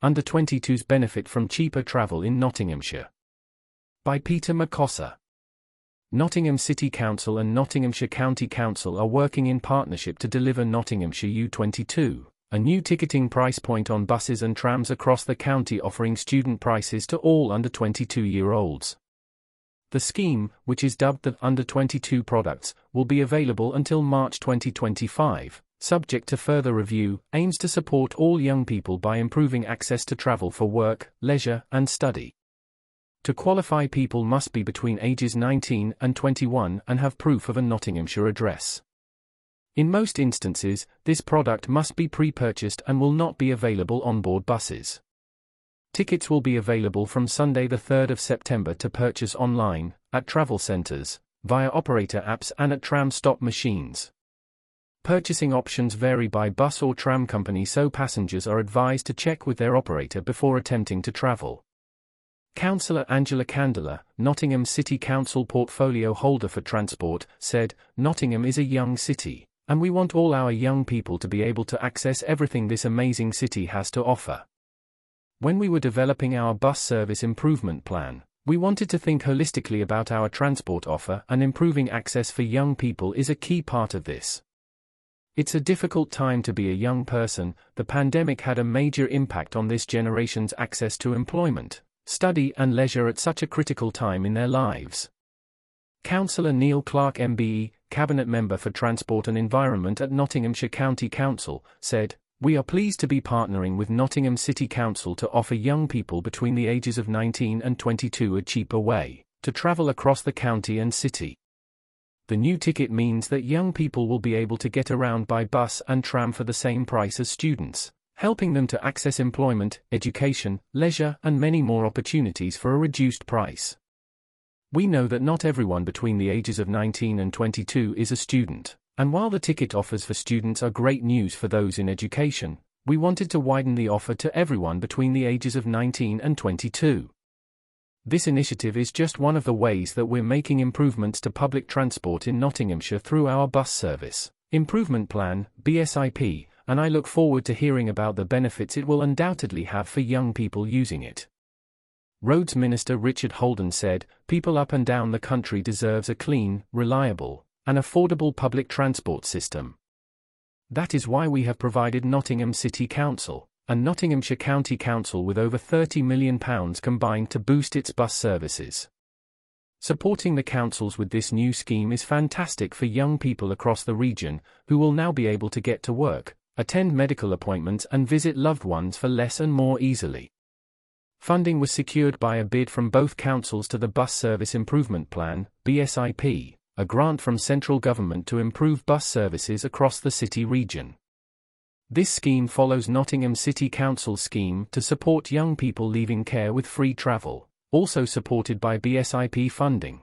under 22s benefit from cheaper travel in Nottinghamshire. By Peter McCosser. Nottingham City Council and Nottinghamshire County Council are working in partnership to deliver Nottinghamshire U22, a new ticketing price point on buses and trams across the county offering student prices to all under 22 year olds. The scheme, which is dubbed the Under 22 Products, will be available until March 2025, subject to further review, aims to support all young people by improving access to travel for work, leisure, and study. To qualify, people must be between ages 19 and 21 and have proof of a Nottinghamshire address. In most instances, this product must be pre purchased and will not be available on board buses. Tickets will be available from Sunday, the 3rd of September, to purchase online, at travel centres, via operator apps, and at tram stop machines. Purchasing options vary by bus or tram company, so passengers are advised to check with their operator before attempting to travel. Councillor Angela Kandola, Nottingham City Council portfolio holder for transport, said, Nottingham is a young city, and we want all our young people to be able to access everything this amazing city has to offer. When we were developing our bus service improvement plan, we wanted to think holistically about our transport offer and improving access for young people is a key part of this. It's a difficult time to be a young person, the pandemic had a major impact on this generation's access to employment study and leisure at such a critical time in their lives. Councillor Neil Clarke MBE, Cabinet Member for Transport and Environment at Nottinghamshire County Council, said, We are pleased to be partnering with Nottingham City Council to offer young people between the ages of 19 and 22 a cheaper way to travel across the county and city. The new ticket means that young people will be able to get around by bus and tram for the same price as students helping them to access employment, education, leisure, and many more opportunities for a reduced price. We know that not everyone between the ages of 19 and 22 is a student, and while the ticket offers for students are great news for those in education, we wanted to widen the offer to everyone between the ages of 19 and 22. This initiative is just one of the ways that we're making improvements to public transport in Nottinghamshire through our bus service. Improvement Plan, BSIP, and I look forward to hearing about the benefits it will undoubtedly have for young people using it. Roads Minister Richard Holden said, People up and down the country deserves a clean, reliable, and affordable public transport system. That is why we have provided Nottingham City Council and Nottinghamshire County Council with over £30 million combined to boost its bus services. Supporting the councils with this new scheme is fantastic for young people across the region, who will now be able to get to work, attend medical appointments and visit loved ones for less and more easily. Funding was secured by a bid from both councils to the Bus Service Improvement Plan, BSIP, a grant from central government to improve bus services across the city region. This scheme follows Nottingham City Council's scheme to support young people leaving care with free travel, also supported by BSIP funding.